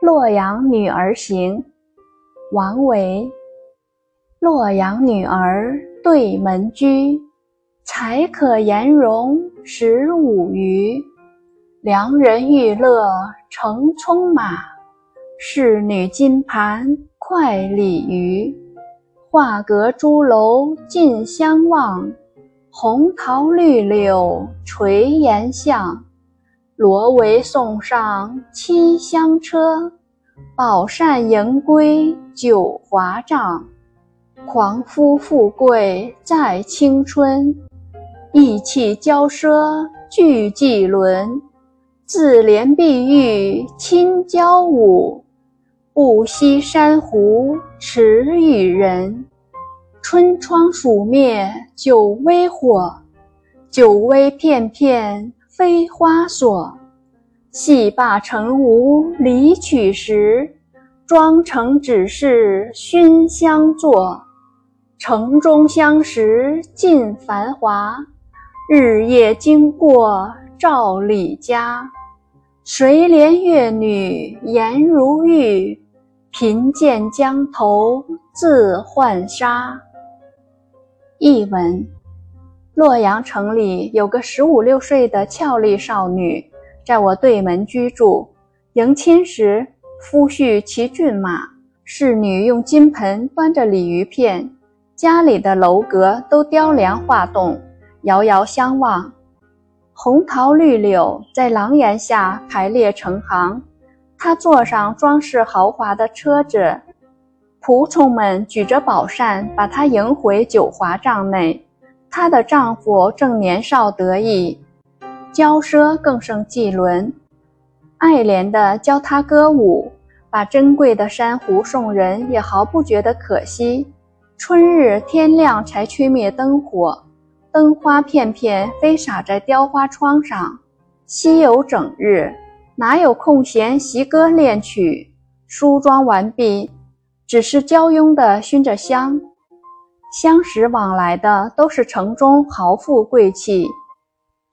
洛阳女儿行，王维。洛阳女儿对门居，才可颜容十五余。良人玉勒乘葱马，仕女金盘快鲤鱼。画阁朱楼尽相望，红桃绿柳垂檐下。罗帷送上七香车，宝扇迎归九华帐。狂夫富贵在青春，意气骄奢俱季伦。自怜碧玉亲娇舞，不惜珊瑚耻与人。春窗暑灭酒微火，酒微片片。飞花锁，戏罢成无离曲时，妆成只是熏香作。城中相识尽繁华，日夜经过照李家。谁怜越女颜如玉，贫贱江头自浣纱。译文。洛阳城里有个十五六岁的俏丽少女，在我对门居住。迎亲时，夫婿骑骏马，侍女用金盆端着鲤鱼片，家里的楼阁都雕梁画栋，遥遥相望。红桃绿柳在廊檐下排列成行，她坐上装饰豪华的车子，仆从们举着宝扇把她迎回九华帐内。她的丈夫正年少得意，骄奢更胜季伦，爱怜地教她歌舞，把珍贵的珊瑚送人，也毫不觉得可惜。春日天亮才吹灭灯火，灯花片片飞洒在雕花窗上。稀有整日，哪有空闲习歌练曲？梳妆完毕，只是娇慵地熏着香。相识往来的都是城中豪富贵气，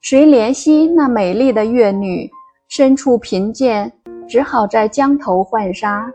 谁怜惜那美丽的越女？身处贫贱，只好在江头浣纱。